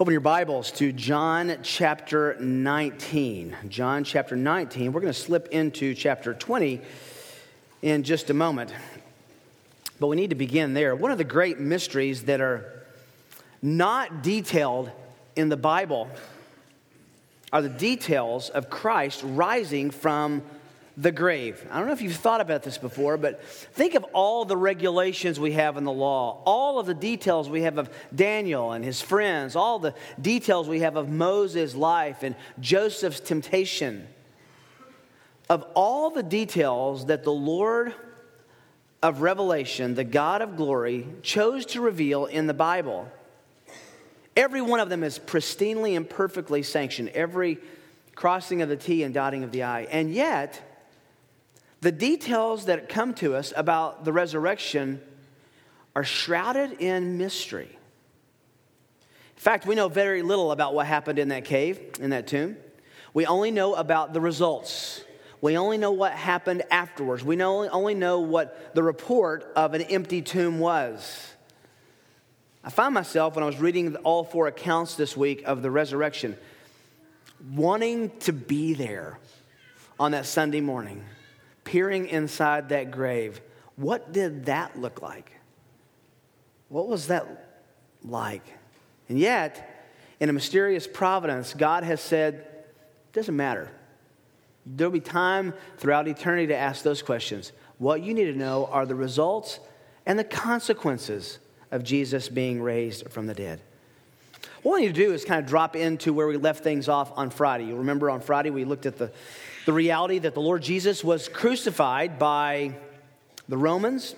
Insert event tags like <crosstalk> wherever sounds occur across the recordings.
Open your Bibles to John chapter 19. John chapter 19. We're going to slip into chapter 20 in just a moment. But we need to begin there. One of the great mysteries that are not detailed in the Bible are the details of Christ rising from the grave. I don't know if you've thought about this before, but think of all the regulations we have in the law, all of the details we have of Daniel and his friends, all the details we have of Moses' life and Joseph's temptation. Of all the details that the Lord of Revelation, the God of glory, chose to reveal in the Bible, every one of them is pristinely and perfectly sanctioned, every crossing of the T and dotting of the I. And yet, the details that come to us about the resurrection are shrouded in mystery. In fact, we know very little about what happened in that cave, in that tomb. We only know about the results. We only know what happened afterwards. We know, only know what the report of an empty tomb was. I find myself, when I was reading all four accounts this week of the resurrection, wanting to be there on that Sunday morning peering inside that grave, what did that look like? What was that like? And yet, in a mysterious providence, God has said, it doesn't matter. There'll be time throughout eternity to ask those questions. What you need to know are the results and the consequences of Jesus being raised from the dead. What we need to do is kind of drop into where we left things off on Friday. You remember on Friday we looked at the the reality that the Lord Jesus was crucified by the Romans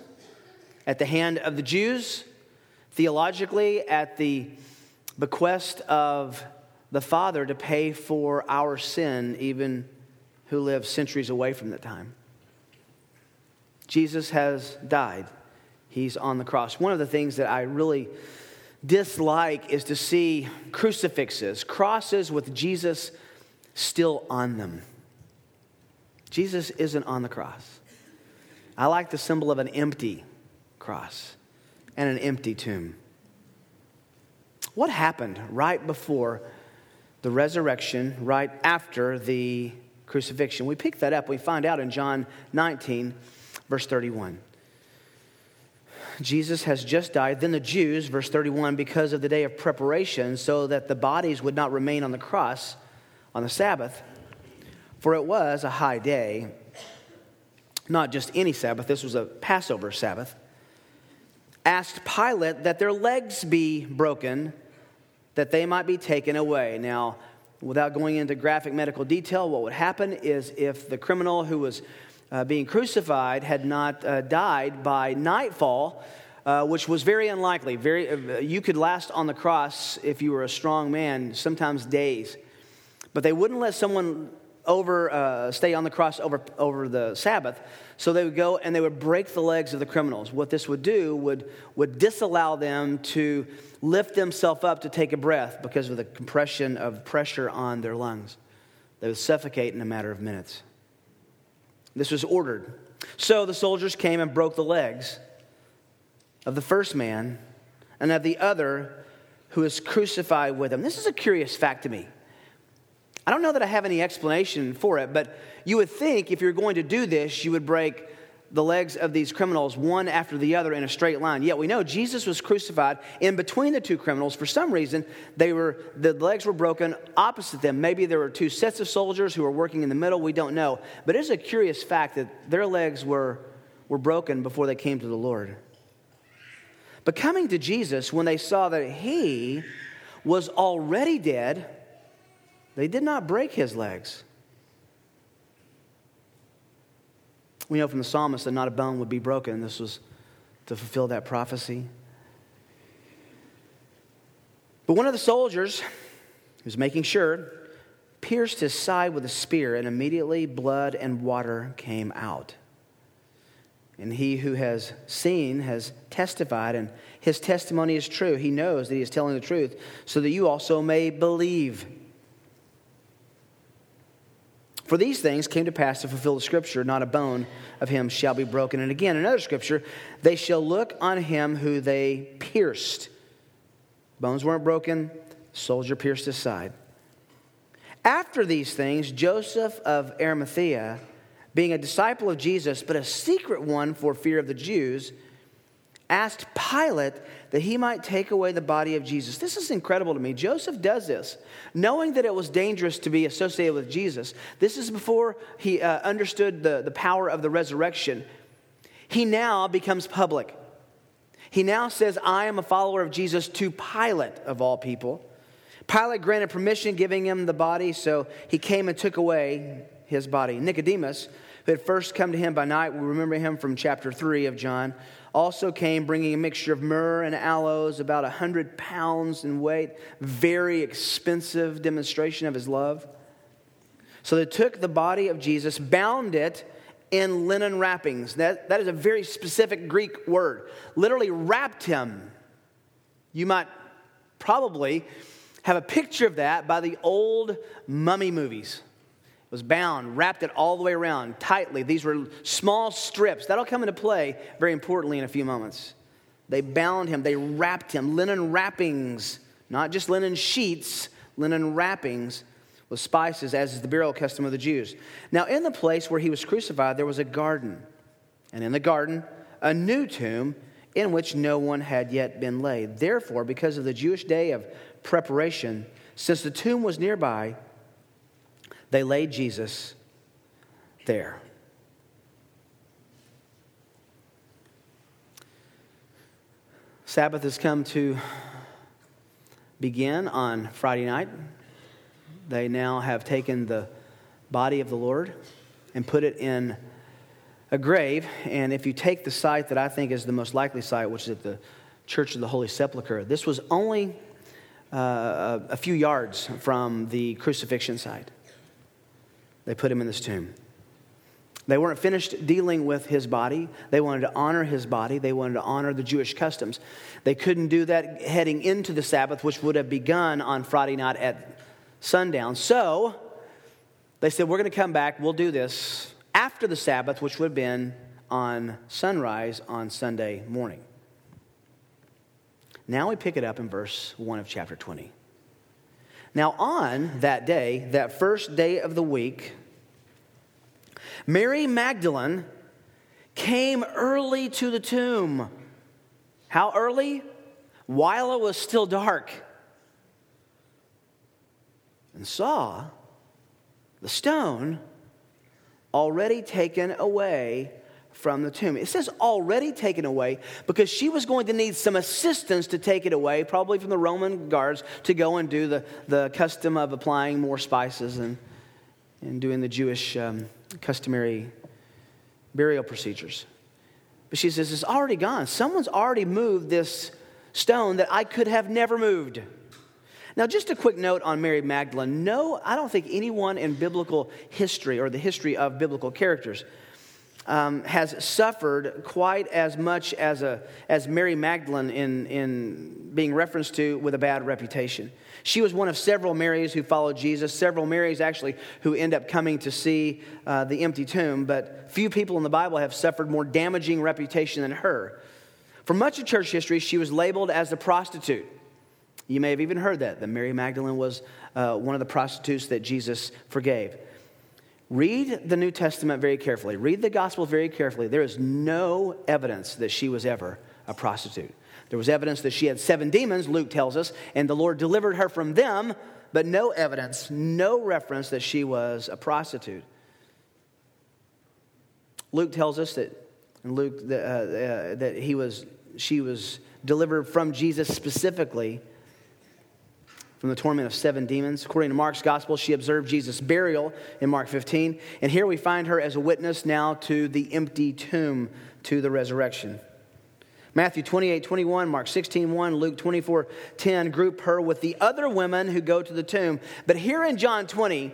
at the hand of the Jews, theologically, at the bequest of the Father to pay for our sin, even who lived centuries away from that time. Jesus has died. He's on the cross. One of the things that I really dislike is to see crucifixes, crosses with Jesus still on them. Jesus isn't on the cross. I like the symbol of an empty cross and an empty tomb. What happened right before the resurrection, right after the crucifixion? We pick that up. We find out in John 19, verse 31. Jesus has just died. Then the Jews, verse 31, because of the day of preparation, so that the bodies would not remain on the cross on the Sabbath, for it was a high day, not just any Sabbath, this was a Passover Sabbath, asked Pilate that their legs be broken, that they might be taken away. Now, without going into graphic medical detail, what would happen is if the criminal who was uh, being crucified had not uh, died by nightfall, uh, which was very unlikely. Very, uh, you could last on the cross if you were a strong man, sometimes days. But they wouldn't let someone over, uh, stay on the cross over, over the Sabbath. So they would go and they would break the legs of the criminals. What this would do would, would disallow them to lift themselves up to take a breath because of the compression of pressure on their lungs. They would suffocate in a matter of minutes. This was ordered. So the soldiers came and broke the legs of the first man and of the other who was crucified with him. This is a curious fact to me. I don't know that I have any explanation for it, but you would think if you're going to do this, you would break the legs of these criminals one after the other in a straight line. Yet we know Jesus was crucified in between the two criminals. For some reason, they were the legs were broken opposite them. Maybe there were two sets of soldiers who were working in the middle. We don't know. But it's a curious fact that their legs were, were broken before they came to the Lord. But coming to Jesus, when they saw that he was already dead, they did not break his legs. We know from the psalmist that not a bone would be broken. This was to fulfill that prophecy. But one of the soldiers, who was making sure, pierced his side with a spear, and immediately blood and water came out. And he who has seen has testified, and his testimony is true. He knows that he is telling the truth, so that you also may believe. For these things came to pass to fulfill the scripture, not a bone of him shall be broken. And again, another scripture, they shall look on him who they pierced. Bones weren't broken, soldier pierced his side. After these things, Joseph of Arimathea, being a disciple of Jesus, but a secret one for fear of the Jews, asked Pilate that he might take away the body of Jesus. This is incredible to me. Joseph does this, knowing that it was dangerous to be associated with Jesus. This is before he uh, understood the, the power of the resurrection. He now becomes public. He now says, I am a follower of Jesus to Pilate, of all people. Pilate granted permission, giving him the body, so he came and took away his body. Nicodemus, who had first come to him by night, we remember him from chapter 3 of John, also came bringing a mixture of myrrh and aloes, about 100 pounds in weight. Very expensive demonstration of his love. So they took the body of Jesus, bound it in linen wrappings. That, that is a very specific Greek word. Literally wrapped him. You might probably have a picture of that by the old mummy movies. Was bound, wrapped it all the way around tightly. These were small strips. That'll come into play very importantly in a few moments. They bound him, they wrapped him, linen wrappings, not just linen sheets, linen wrappings with spices, as is the burial custom of the Jews. Now, in the place where he was crucified, there was a garden, and in the garden, a new tomb in which no one had yet been laid. Therefore, because of the Jewish day of preparation, since the tomb was nearby, they laid Jesus there. Sabbath has come to begin on Friday night. They now have taken the body of the Lord and put it in a grave. And if you take the site that I think is the most likely site, which is at the Church of the Holy Sepulchre, this was only uh, a few yards from the crucifixion site. They put him in this tomb. They weren't finished dealing with his body. They wanted to honor his body. They wanted to honor the Jewish customs. They couldn't do that heading into the Sabbath, which would have begun on Friday night at sundown. So they said, We're going to come back. We'll do this after the Sabbath, which would have been on sunrise on Sunday morning. Now we pick it up in verse 1 of chapter 20. Now, on that day, that first day of the week, Mary Magdalene came early to the tomb. How early? While it was still dark and saw the stone already taken away from the tomb. It says already taken away because she was going to need some assistance to take it away, probably from the Roman guards, to go and do the, the custom of applying more spices and, and doing the Jewish um, customary burial procedures. But she says, It's already gone. Someone's already moved this stone that I could have never moved. Now, just a quick note on Mary Magdalene. No, I don't think anyone in biblical history or the history of biblical characters um, has suffered quite as much as, a, as Mary Magdalene in, in being referenced to with a bad reputation. She was one of several Marys who followed Jesus, several Marys actually who end up coming to see uh, the empty tomb, but few people in the Bible have suffered more damaging reputation than her. For much of church history, she was labeled as a prostitute. You may have even heard that, that Mary Magdalene was uh, one of the prostitutes that Jesus forgave. Read the New Testament very carefully. Read the Gospel very carefully. There is no evidence that she was ever a prostitute. There was evidence that she had seven demons, Luke tells us, and the Lord delivered her from them, but no evidence, no reference that she was a prostitute. Luke tells us that, Luke, uh, uh, that he was, she was delivered from Jesus specifically from the torment of seven demons. According to Mark's gospel, she observed Jesus' burial in Mark 15. And here we find her as a witness now to the empty tomb, to the resurrection. Matthew 28, 21, Mark 16, 1, Luke 24, 10 group her with the other women who go to the tomb. But here in John 20,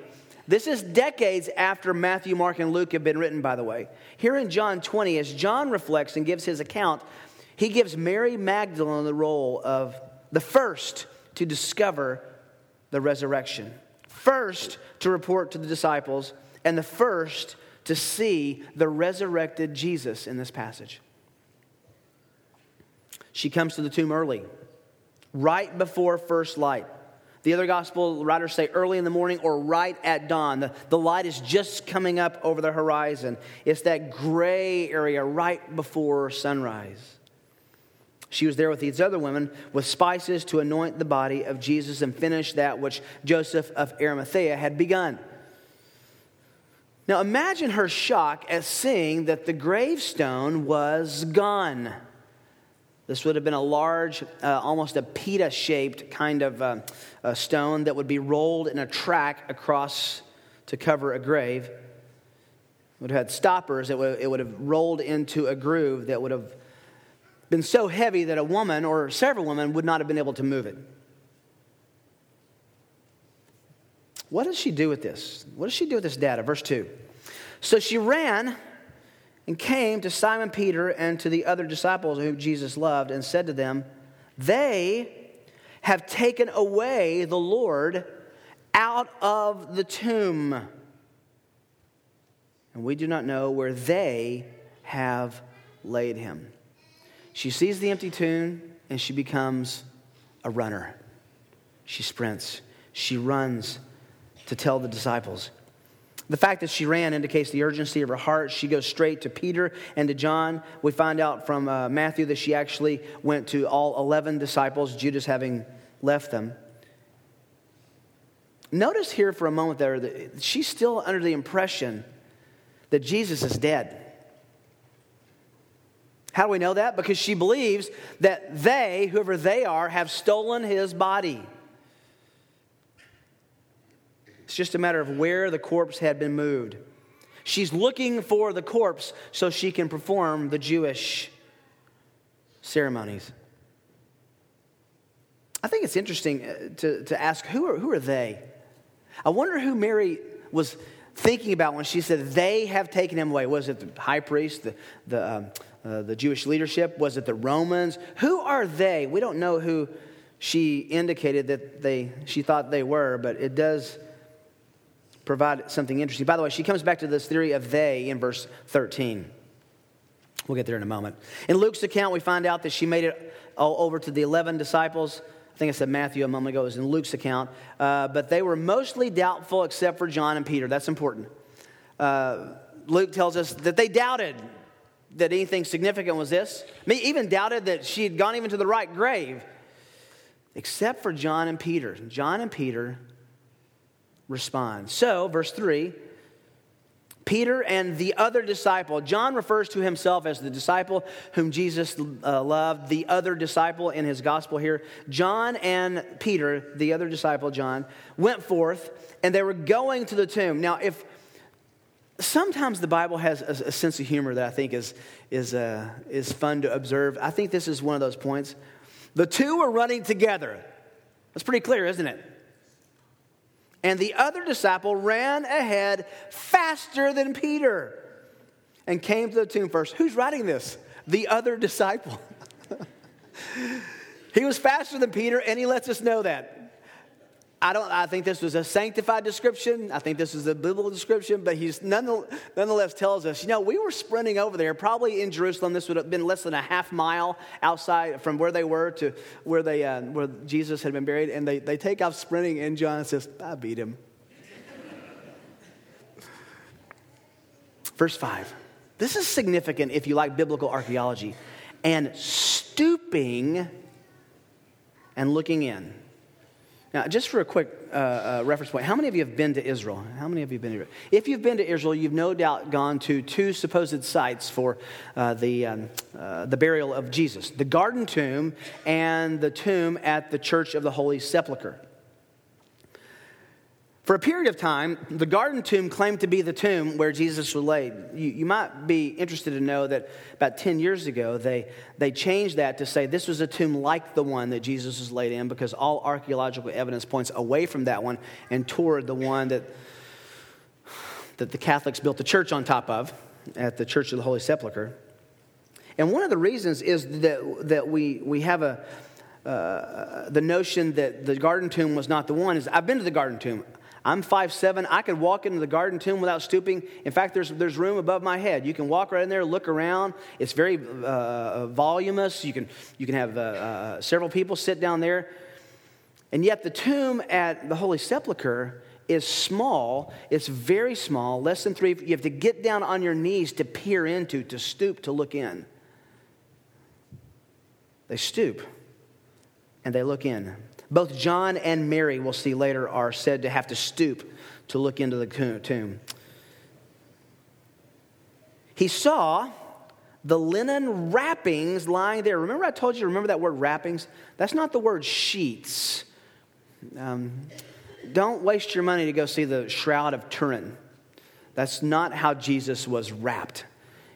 this is decades after Matthew, Mark, and Luke have been written, by the way. Here in John 20, as John reflects and gives his account, he gives Mary Magdalene the role of the first to discover the resurrection. First, to report to the disciples, and the first to see the resurrected Jesus in this passage. She comes to the tomb early, right before first light. The other gospel writers say early in the morning or right at dawn. The, the light is just coming up over the horizon. It's that gray area right before sunrise. She was there with these other women with spices to anoint the body of Jesus and finish that which Joseph of Arimathea had begun. Now imagine her shock at seeing that the gravestone was gone. This would have been a large, uh, almost a pita shaped kind of uh, stone that would be rolled in a track across to cover a grave. It would have had stoppers, it would, it would have rolled into a groove that would have been so heavy that a woman or several women would not have been able to move it. What does she do with this? What does she do with this data? Verse 2. So she ran and came to Simon Peter and to the other disciples whom Jesus loved and said to them, They have taken away the Lord out of the tomb. And we do not know where they have laid him. She sees the empty tomb and she becomes a runner. She sprints, she runs to tell the disciples. The fact that she ran indicates the urgency of her heart. She goes straight to Peter and to John. We find out from uh, Matthew that she actually went to all 11 disciples, Judas having left them. Notice here for a moment there that she's still under the impression that Jesus is dead. How do we know that? Because she believes that they, whoever they are, have stolen his body. It's just a matter of where the corpse had been moved. She's looking for the corpse so she can perform the Jewish ceremonies. I think it's interesting uh, to, to ask who are, who are they? I wonder who Mary was thinking about when she said they have taken him away. Was it the high priest, the, the, um, uh, the Jewish leadership? Was it the Romans? Who are they? We don't know who she indicated that they, she thought they were, but it does provide something interesting. By the way, she comes back to this theory of they in verse 13. We'll get there in a moment. In Luke's account, we find out that she made it all over to the 11 disciples. I think I said Matthew a moment ago, it was in Luke's account. Uh, but they were mostly doubtful except for John and Peter. That's important. Uh, Luke tells us that they doubted that anything significant was this. Me even doubted that she had gone even to the right grave, except for John and Peter. John and Peter respond. So, verse 3 Peter and the other disciple, John refers to himself as the disciple whom Jesus uh, loved, the other disciple in his gospel here. John and Peter, the other disciple, John, went forth and they were going to the tomb. Now, if sometimes the Bible has a, a sense of humor that I think is, is, uh, is fun to observe. I think this is one of those points. The two were running together. That's pretty clear, isn't it? And the other disciple ran ahead faster than Peter and came to the tomb first. Who's writing this? The other disciple. <laughs> he was faster than Peter, and he lets us know that. I don't. I think this was a sanctified description. I think this is a biblical description, but he's nonetheless tells us. You know, we were sprinting over there, probably in Jerusalem. This would have been less than a half mile outside from where they were to where they uh, where Jesus had been buried, and they they take off sprinting, and John says, "I beat him." Verse five. This is significant if you like biblical archaeology, and stooping and looking in. Now, just for a quick uh, uh, reference point, how many of you have been to Israel? How many of you have been to Israel? If you've been to Israel, you've no doubt gone to two supposed sites for uh, the, um, uh, the burial of Jesus the Garden Tomb and the tomb at the Church of the Holy Sepulchre. For a period of time, the garden tomb claimed to be the tomb where Jesus was laid. You, you, might be interested to know that about 10 years ago, they, they changed that to say this was a tomb like the one that Jesus was laid in because all archaeological evidence points away from that one and toward the one that, that the Catholics built the church on top of at the Church of the Holy Sepulchre. And one of the reasons is that, that we, we have a, uh, the notion that the garden tomb was not the one is I've been to the garden tomb. I'm 5'7. I could walk into the garden tomb without stooping. In fact, there's, there's room above my head. You can walk right in there, look around. It's very uh, voluminous. You can, you can have uh, uh, several people sit down there. And yet, the tomb at the Holy Sepulchre is small. It's very small, less than three. You have to get down on your knees to peer into, to stoop to look in. They stoop and they look in. Both John and Mary, we'll see later, are said to have to stoop to look into the tomb. He saw the linen wrappings lying there. Remember, I told you to remember that word wrappings? That's not the word sheets. Um, don't waste your money to go see the Shroud of Turin. That's not how Jesus was wrapped.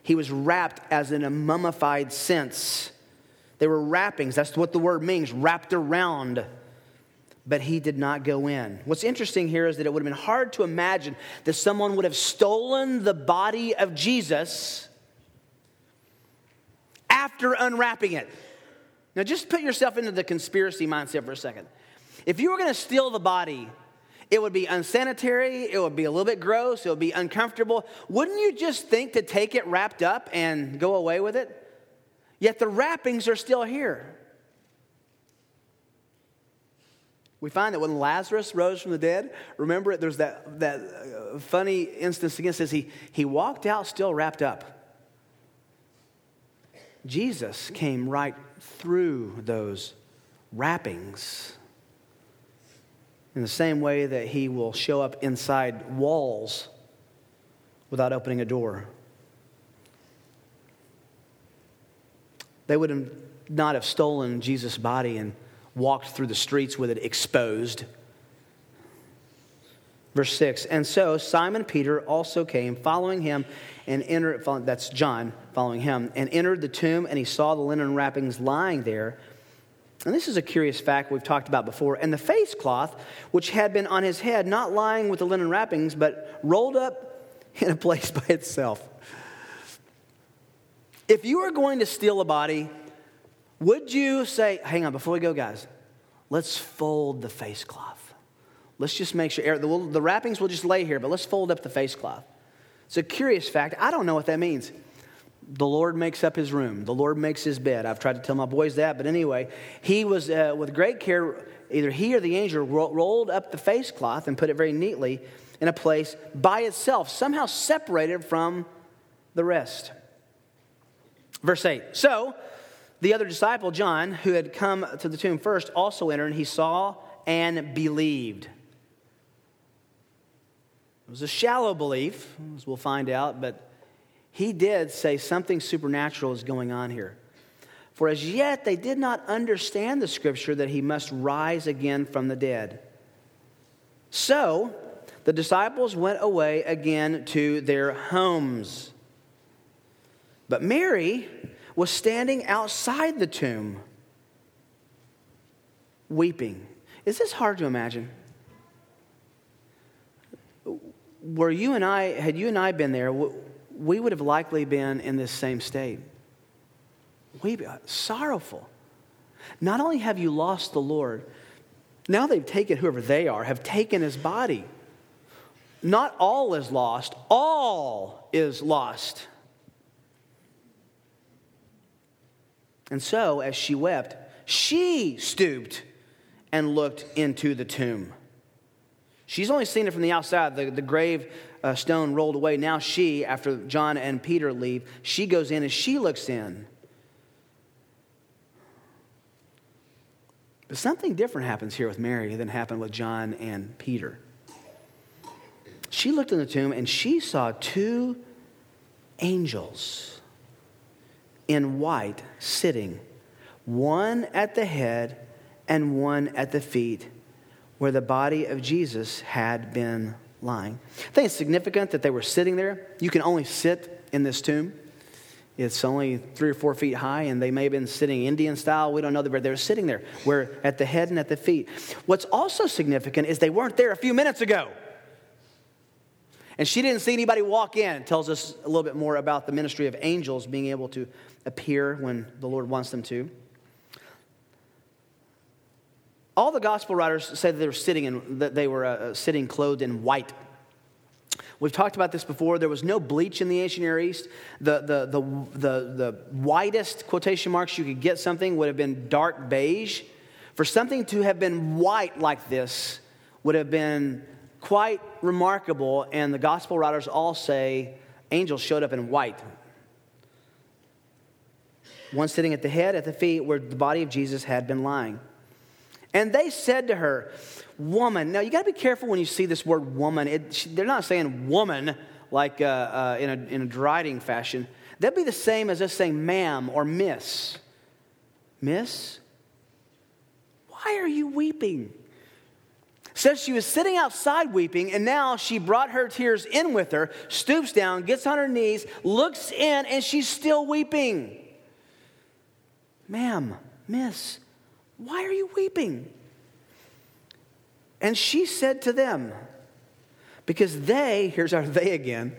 He was wrapped as in a mummified sense. They were wrappings. That's what the word means, wrapped around. But he did not go in. What's interesting here is that it would have been hard to imagine that someone would have stolen the body of Jesus after unwrapping it. Now, just put yourself into the conspiracy mindset for a second. If you were going to steal the body, it would be unsanitary, it would be a little bit gross, it would be uncomfortable. Wouldn't you just think to take it wrapped up and go away with it? Yet the wrappings are still here. We find that when Lazarus rose from the dead, remember it, there's that, that uh, funny instance again says he, he walked out still wrapped up. Jesus came right through those wrappings in the same way that he will show up inside walls without opening a door. They would not have stolen Jesus' body and walked through the streets with it exposed. Verse 6 And so Simon Peter also came, following him, and entered, that's John following him, and entered the tomb, and he saw the linen wrappings lying there and this is a curious fact we've talked about before. And the face cloth, which had been on his head, not lying with the linen wrappings, but rolled up in a place <laughs> by itself. If you are going to steal a body, would you say, hang on, before we go, guys, let's fold the face cloth. Let's just make sure the, the wrappings will just lay here, but let's fold up the face cloth. It's a curious fact. I don't know what that means the Lord makes up his room. The Lord makes his bed. I've tried to tell my boys that, but anyway, he was uh, with great care, either he or the angel ro- rolled up the face cloth and put it very neatly in a place by itself, somehow separated from the rest. Verse 8 So the other disciple, John, who had come to the tomb first, also entered, and he saw and believed. It was a shallow belief, as we'll find out, but he did say something supernatural is going on here. For as yet they did not understand the scripture that he must rise again from the dead. So the disciples went away again to their homes. But Mary was standing outside the tomb, weeping. Is this hard to imagine? Were you and I, had you and I been there, we would have likely been in this same state. We uh, sorrowful. Not only have you lost the Lord, now they've taken whoever they are, have taken his body. Not all is lost, all is lost. And so, as she wept, she stooped and looked into the tomb. She's only seen it from the outside, the, the grave uh, stone rolled away. Now she, after John and Peter leave, she goes in and she looks in. But something different happens here with Mary than happened with John and Peter. She looked in the tomb and she saw two angels in white sitting, one at the head and one at the feet, where the body of Jesus had been lying. I think it's significant that they were sitting there. You can only sit in this tomb. It's only three or four feet high, and they may have been sitting Indian style. We don't know, but they were sitting there, where at the head and at the feet. What's also significant is they weren't there a few minutes ago. And she didn't see anybody walk in. It tells us a little bit more about the ministry of angels being able to appear when the Lord wants them to. All the gospel writers say that they were sitting in, that they were uh, sitting clothed in white. We've talked about this before. There was no bleach in the ancient Near East. The, the, the, the, the whitest quotation marks you could get something would have been dark beige. For something to have been white like this would have been quite remarkable, and the gospel writers all say angels showed up in white. One sitting at the head, at the feet, where the body of Jesus had been lying. And they said to her, Woman. Now, you got to be careful when you see this word woman. It, they're not saying woman like uh, uh, in, a, in a deriding fashion. That'd be the same as us saying ma'am or miss. Miss, why are you weeping? Says she was sitting outside weeping, and now she brought her tears in with her, stoops down, gets on her knees, looks in, and she's still weeping. Ma'am, miss, why are you weeping? And she said to them, because they, here's our they again,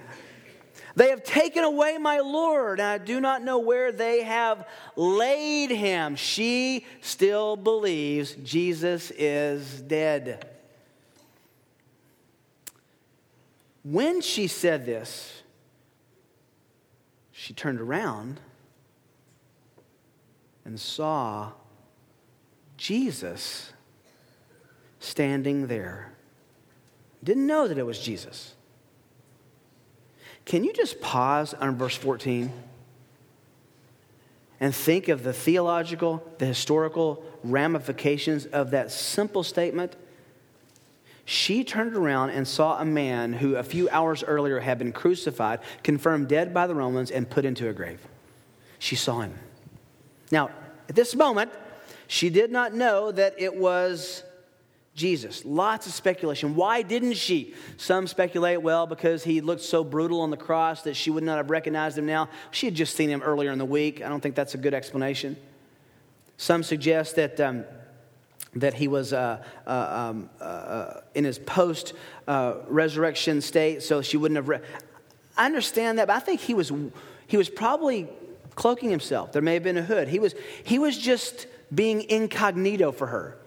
they have taken away my Lord, and I do not know where they have laid him. She still believes Jesus is dead. When she said this, she turned around and saw Jesus standing there. Didn't know that it was Jesus. Can you just pause on verse 14 and think of the theological, the historical ramifications of that simple statement? She turned around and saw a man who a few hours earlier had been crucified, confirmed dead by the Romans, and put into a grave. She saw him. Now, at this moment, she did not know that it was Jesus. Lots of speculation. Why didn't she? Some speculate, well, because he looked so brutal on the cross that she would not have recognized him now. She had just seen him earlier in the week. I don't think that's a good explanation. Some suggest that. Um, that he was uh, uh, um, uh, uh in his post uh, resurrection state, so she wouldn't have. Re- I understand that, but I think he was, he was probably cloaking himself. There may have been a hood. He was, he was just being incognito for her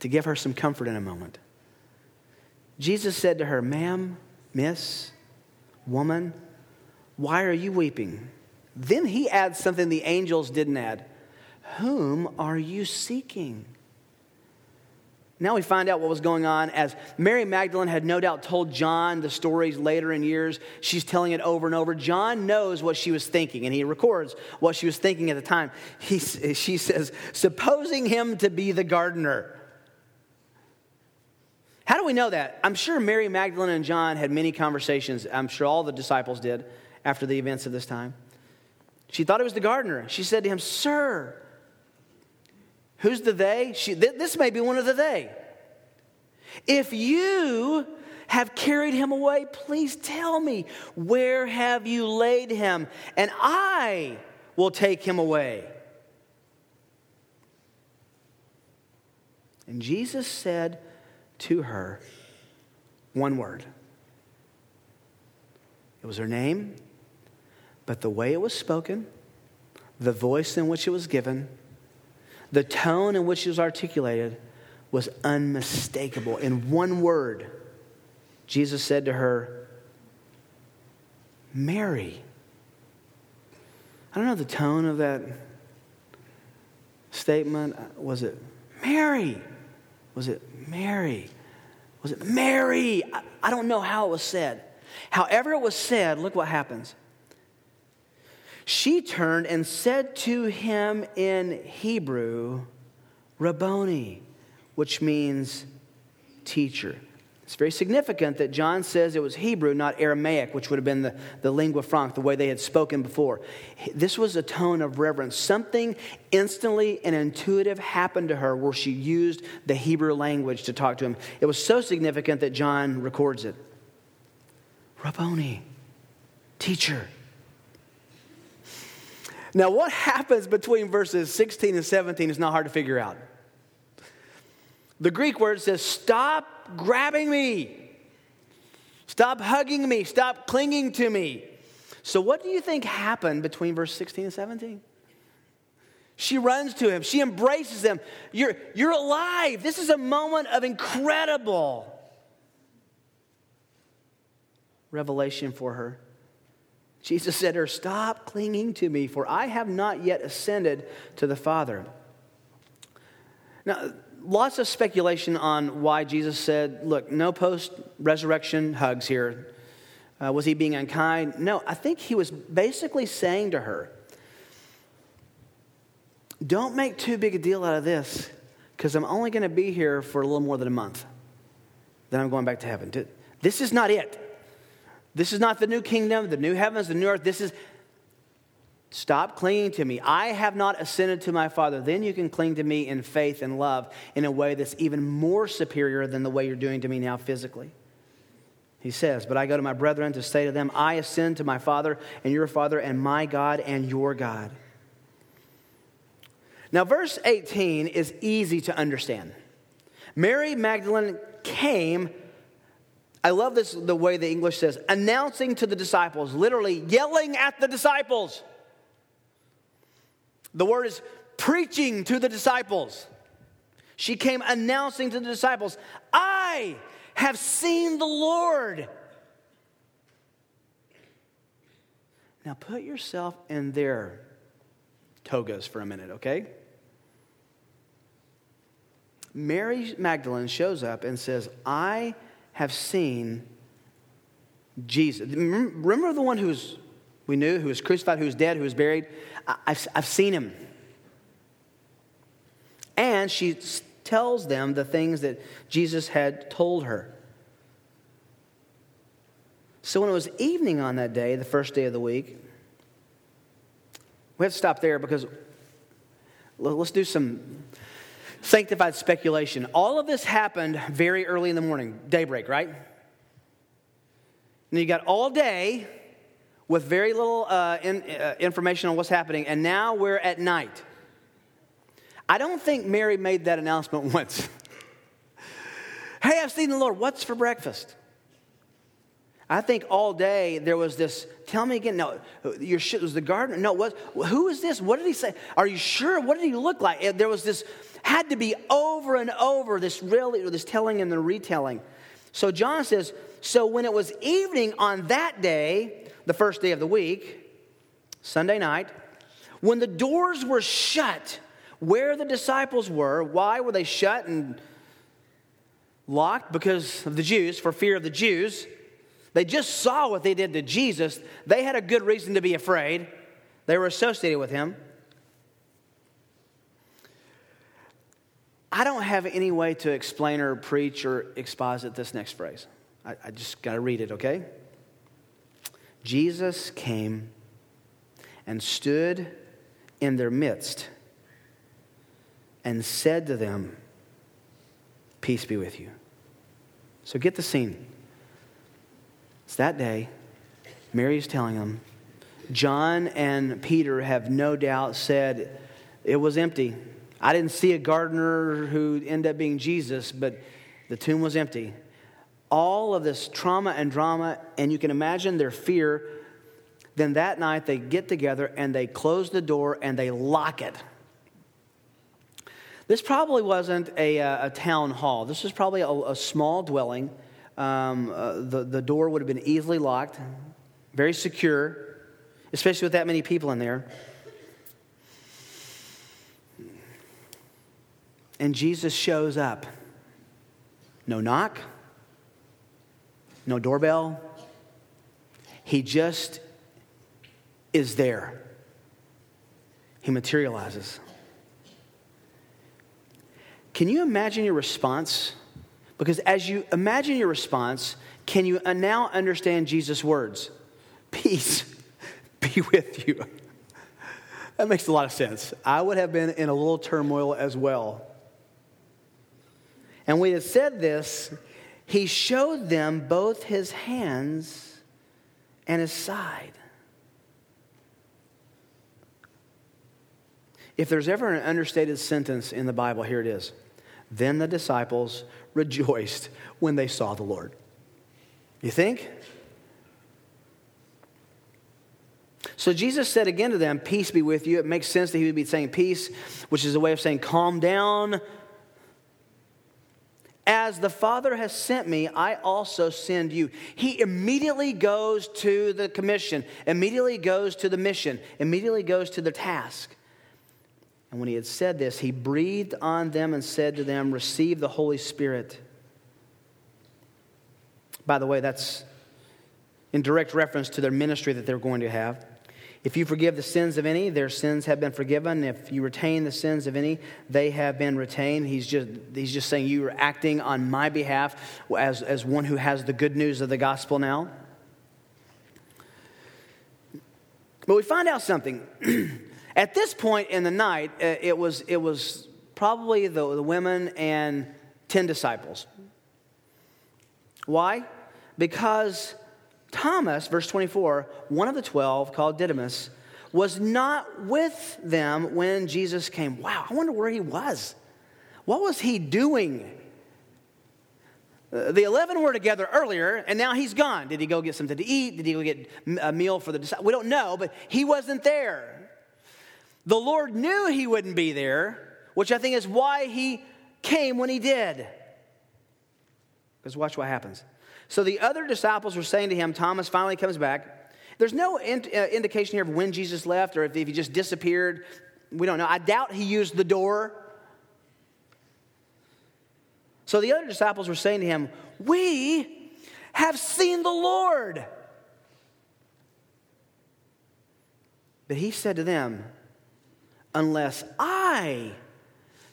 to give her some comfort in a moment. Jesus said to her, Ma'am, miss, woman, why are you weeping? Then he adds something the angels didn't add Whom are you seeking? Now we find out what was going on as Mary Magdalene had no doubt told John the stories later in years. She's telling it over and over. John knows what she was thinking, and he records what she was thinking at the time. He, she says, Supposing him to be the gardener. How do we know that? I'm sure Mary Magdalene and John had many conversations. I'm sure all the disciples did after the events of this time. She thought it was the gardener. She said to him, Sir, Who's the they? She, th- this may be one of the they. If you have carried him away, please tell me, where have you laid him? And I will take him away. And Jesus said to her one word. It was her name, but the way it was spoken, the voice in which it was given, the tone in which it was articulated was unmistakable. In one word, Jesus said to her, Mary. I don't know the tone of that statement. Was it Mary? Was it Mary? Was it Mary? I, I don't know how it was said. However, it was said, look what happens. She turned and said to him in Hebrew, Rabboni, which means teacher. It's very significant that John says it was Hebrew, not Aramaic, which would have been the, the lingua franca, the way they had spoken before. This was a tone of reverence. Something instantly and intuitive happened to her where she used the Hebrew language to talk to him. It was so significant that John records it. Rabboni, teacher. Now, what happens between verses 16 and 17 is not hard to figure out. The Greek word says, Stop grabbing me. Stop hugging me. Stop clinging to me. So, what do you think happened between verse 16 and 17? She runs to him. She embraces him. You're, you're alive. This is a moment of incredible revelation for her. Jesus said to her, Stop clinging to me, for I have not yet ascended to the Father. Now, lots of speculation on why Jesus said, look, no post resurrection hugs here. Uh, was he being unkind? No, I think he was basically saying to her, don't make too big a deal out of this because I'm only going to be here for a little more than a month. Then I'm going back to heaven. This is not it. This is not the new kingdom, the new heavens, the new earth. This is Stop clinging to me. I have not ascended to my Father. Then you can cling to me in faith and love in a way that's even more superior than the way you're doing to me now physically. He says, But I go to my brethren to say to them, I ascend to my Father and your Father, and my God and your God. Now, verse 18 is easy to understand. Mary Magdalene came, I love this the way the English says, announcing to the disciples, literally yelling at the disciples. The word is preaching to the disciples. She came announcing to the disciples, I have seen the Lord. Now put yourself in their togas for a minute, okay? Mary Magdalene shows up and says, I have seen Jesus. Remember the one who's we knew, who was crucified, who was dead, who was buried. I've, I've seen him. And she tells them the things that Jesus had told her. So when it was evening on that day, the first day of the week, we have to stop there because let's do some sanctified speculation. All of this happened very early in the morning, daybreak, right? And you got all day with very little uh, in, uh, information on what's happening, and now we're at night. I don't think Mary made that announcement <laughs> once. hey, I've seen the Lord. What's for breakfast? I think all day there was this. Tell me again. No, your shit was the gardener. No, what? Who is this? What did he say? Are you sure? What did he look like? There was this. Had to be over and over this really this telling and the retelling. So John says. So when it was evening on that day, the first day of the week, Sunday night, when the doors were shut, where the disciples were, why were they shut and locked? Because of the Jews, for fear of the Jews. They just saw what they did to Jesus. They had a good reason to be afraid. They were associated with him. I don't have any way to explain or preach or exposit this next phrase. I, I just got to read it, okay? Jesus came and stood in their midst and said to them, Peace be with you. So get the scene. It's that day. Mary is telling them. John and Peter have no doubt said, It was empty. I didn't see a gardener who ended up being Jesus, but the tomb was empty all of this trauma and drama, and you can imagine their fear. Then that night they get together and they close the door and they lock it. This probably wasn't a, uh, a town hall. This was probably a, a small dwelling. Um, uh, the, the door would have been easily locked, very secure, especially with that many people in there. And Jesus shows up. No knock, no doorbell. He just is there. He materializes. Can you imagine your response? Because as you imagine your response, can you now understand Jesus' words? Peace <laughs> be with you. That makes a lot of sense. I would have been in a little turmoil as well. And we have said this he showed them both his hands and his side. If there's ever an understated sentence in the Bible, here it is. Then the disciples rejoiced when they saw the Lord. You think? So Jesus said again to them, Peace be with you. It makes sense that he would be saying peace, which is a way of saying calm down, as the Father has sent me, I also send you. He immediately goes to the commission, immediately goes to the mission, immediately goes to the task. And when he had said this, he breathed on them and said to them, Receive the Holy Spirit. By the way, that's in direct reference to their ministry that they're going to have. If you forgive the sins of any, their sins have been forgiven. If you retain the sins of any, they have been retained. He's just, he's just saying you are acting on my behalf as, as one who has the good news of the gospel now. But we find out something. <clears throat> At this point in the night, uh, it was, it was probably the, the women and 10 disciples. Why? Because Thomas, verse 24, one of the 12, called Didymus, was not with them when Jesus came. Wow, I wonder where he was. What was he doing? Uh, the 11 were together earlier, and now he's gone. Did he go get something to eat? Did he go get a meal for the disciples? We don't know, but he wasn't there. The Lord knew he wouldn't be there, which I think is why he came when he did. Because watch what happens. So the other disciples were saying to him, Thomas finally comes back. There's no in, uh, indication here of when Jesus left or if, if he just disappeared. We don't know. I doubt he used the door. So the other disciples were saying to him, We have seen the Lord. But he said to them, unless I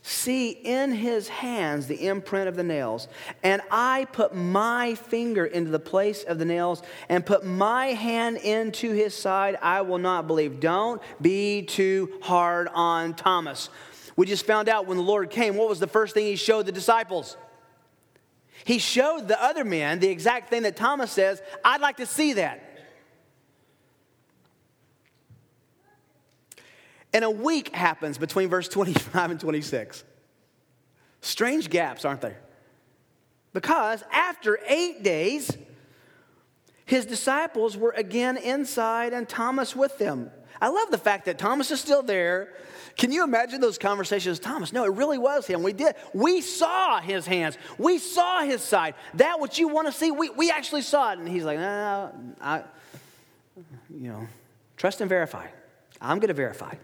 see in his hands the imprint of the nails, and I put my finger into the place of the nails and put my hand into his side, I will not believe. Don't be too hard on Thomas. We just found out when the Lord came, what was the first thing he showed the disciples? He showed the other men the exact thing that Thomas says, I'd like to see that. And a week happens between verse 25 and 26. Strange gaps, aren't there? Because after eight days, his disciples were again inside and Thomas with them. I love the fact that Thomas is still there. Can you imagine those conversations? Thomas, no, it really was him. We did. We saw his hands. We saw his side. That what you want to see, we, we actually saw it. And he's like, no, no, no I, you know, trust and verify. I'm going to verify.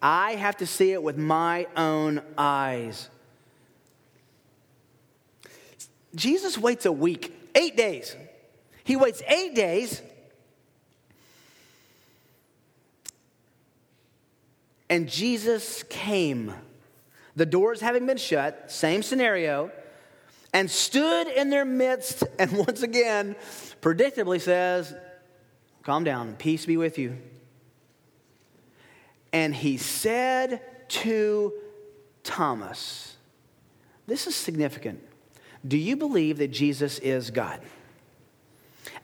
I have to see it with my own eyes. Jesus waits a week, eight days. He waits eight days. And Jesus came. The doors having been shut, same scenario, and stood in their midst, and <laughs> once again, predictably says, Calm down, peace be with you. And he said to Thomas, This is significant. Do you believe that Jesus is God?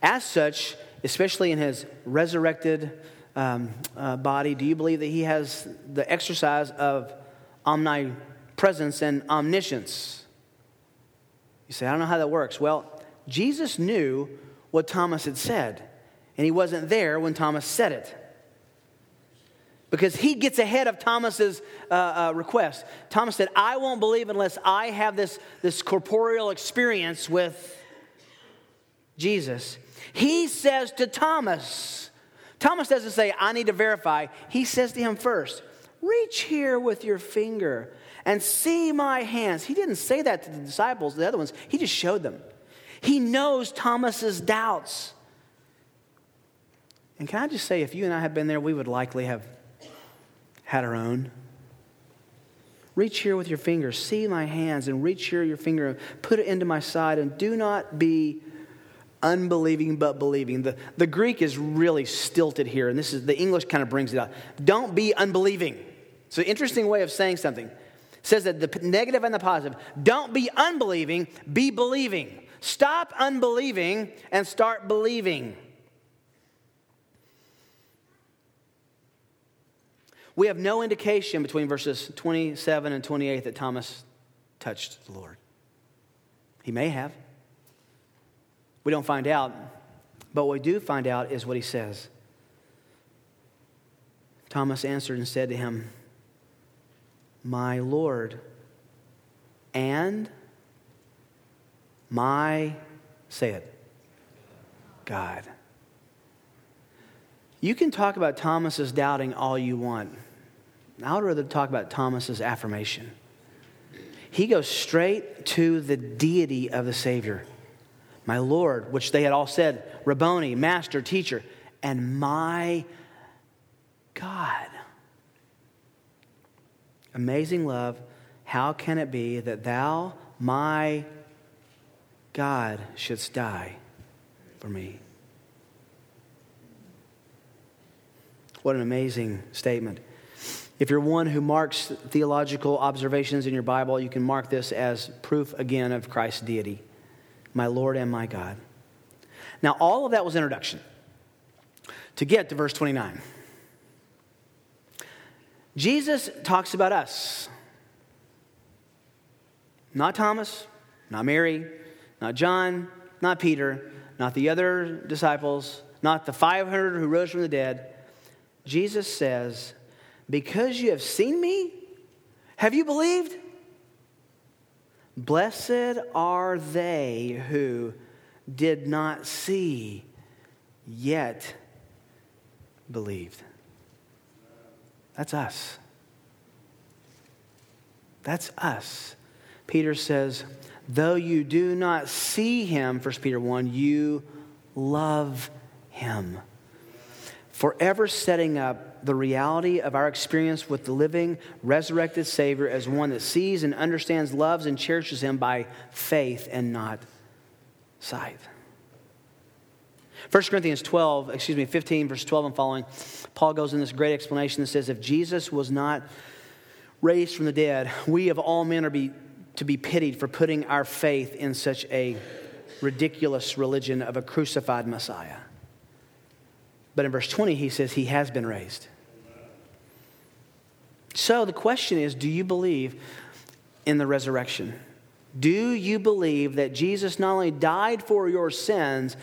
As such, especially in his resurrected um, uh, body, do you believe that he has the exercise of omnipresence and omniscience? You say, I don't know how that works. Well, Jesus knew what Thomas had said, and he wasn't there when Thomas said it because he gets ahead of Thomas's uh, uh, request. Thomas said, I won't believe unless I have this, this corporeal experience with Jesus. He says to Thomas, Thomas doesn't say, I need to verify. He says to him first, Reach here with your finger and see my hands. He didn't say that to the disciples, the other ones, he just showed them. He knows Thomas's doubts. And can I just say, if you and I had been there, we would likely have had our own. Reach here with your finger, see my hands, and reach here your finger, and put it into my side, and do not be unbelieving but believing. The, the Greek is really stilted here, and this is the English kind of brings it out. Don't be unbelieving. It's an interesting way of saying something. It says that the negative and the positive. Don't be unbelieving, be believing. Stop unbelieving and start believing. We have no indication between verses 27 and 28 that Thomas touched the Lord. He may have. We don't find out, but what we do find out is what he says. Thomas answered and said to him, My Lord and my, say it, God. You can talk about Thomas's doubting all you want. I would rather talk about Thomas's affirmation. He goes straight to the deity of the Savior. My Lord, which they had all said, Rabboni, Master, Teacher, and my God. Amazing love. How can it be that thou, my God, shouldst die for me? What an amazing statement. If you're one who marks theological observations in your Bible, you can mark this as proof again of Christ's deity, my Lord and my God. Now, all of that was introduction to get to verse 29. Jesus talks about us. Not Thomas, not Mary, not John, not Peter, not the other disciples, not the 500 who rose from the dead. Jesus says, Because you have seen me, have you believed? Blessed are they who did not see, yet believed. That's us. That's us. Peter says, though you do not see him, 1 Peter 1, you love him. Forever setting up the reality of our experience with the living, resurrected Savior as one that sees and understands, loves, and cherishes him by faith and not sight. 1 Corinthians 12, excuse me, 15, verse 12 and following, Paul goes in this great explanation that says, If Jesus was not raised from the dead, we of all men are be, to be pitied for putting our faith in such a ridiculous religion of a crucified Messiah. But in verse 20, he says, He has been raised. So the question is do you believe in the resurrection? Do you believe that Jesus not only died for your sins,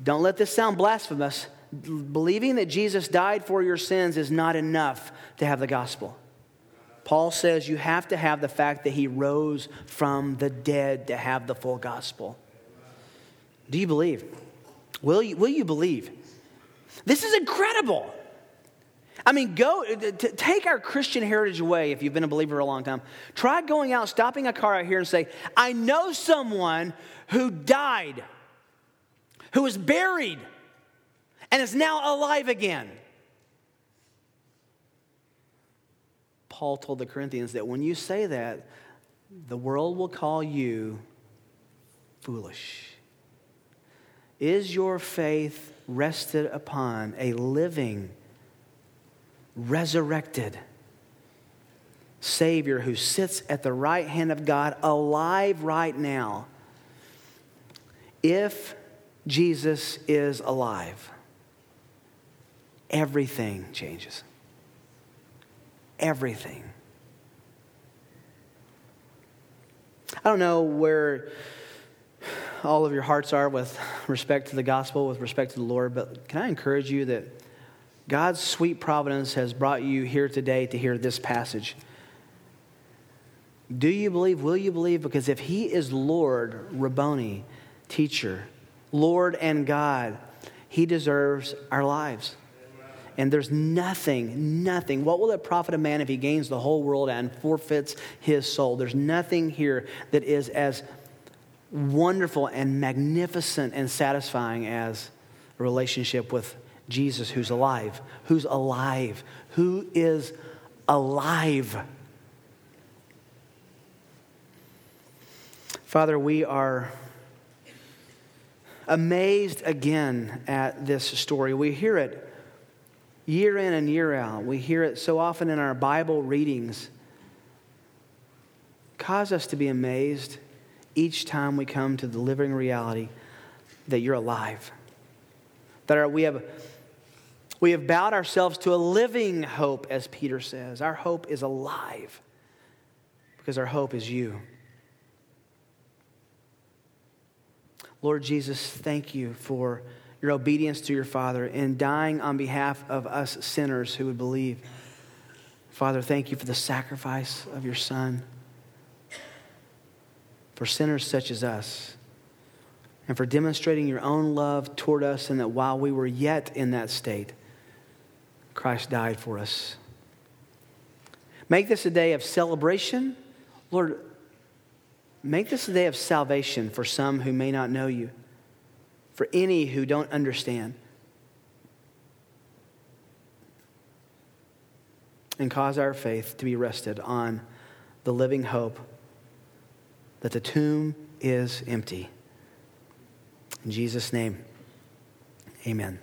don't let this sound blasphemous. Believing that Jesus died for your sins is not enough to have the gospel. Paul says you have to have the fact that he rose from the dead to have the full gospel. Do you believe? Will you, will you believe? This is incredible. I mean, go uh, take our Christian heritage away if you've been a believer a long time. Try going out, stopping a car out here and say, I know someone who died who was buried and is now alive again. Paul told the Corinthians that when you say that, the world will call you foolish. Is your faith rested upon a living, resurrected Savior who sits at the right hand of God, alive right now? If Jesus is alive, everything changes. Everything. I don't know where all of your hearts are with respect to the gospel, with respect to the Lord, but can I encourage you that God's sweet providence has brought you here today to hear this passage? Do you believe? Will you believe? Because if He is Lord, Rabboni, teacher, Lord and God, He deserves our lives. And there's nothing, nothing. What will it profit a man if he gains the whole world and forfeits his soul? There's nothing here that is as wonderful and magnificent and satisfying as a relationship with Jesus who's alive. Who's alive? Who is alive? Father, we are amazed again at this story. We hear it year in and year out. We hear it so often in our Bible readings. Cause us to be amazed each time we come to the living reality that you're alive. That we, have, we have bowed ourselves to a living hope, as Peter says. Our hope is alive because our hope is you. Lord Jesus, thank you for your obedience to your Father in dying on behalf of us sinners who would believe. Father, thank you for the sacrifice of your Son for sinners such as us and for demonstrating your own love toward us, and that while we were yet in that state, Christ died for us. Make this a day of celebration. Lord, make this a day of salvation for some who may not know you, for any who don't understand. And cause our faith to be rested on the living hope that the tomb is empty. In Jesus' name, amen.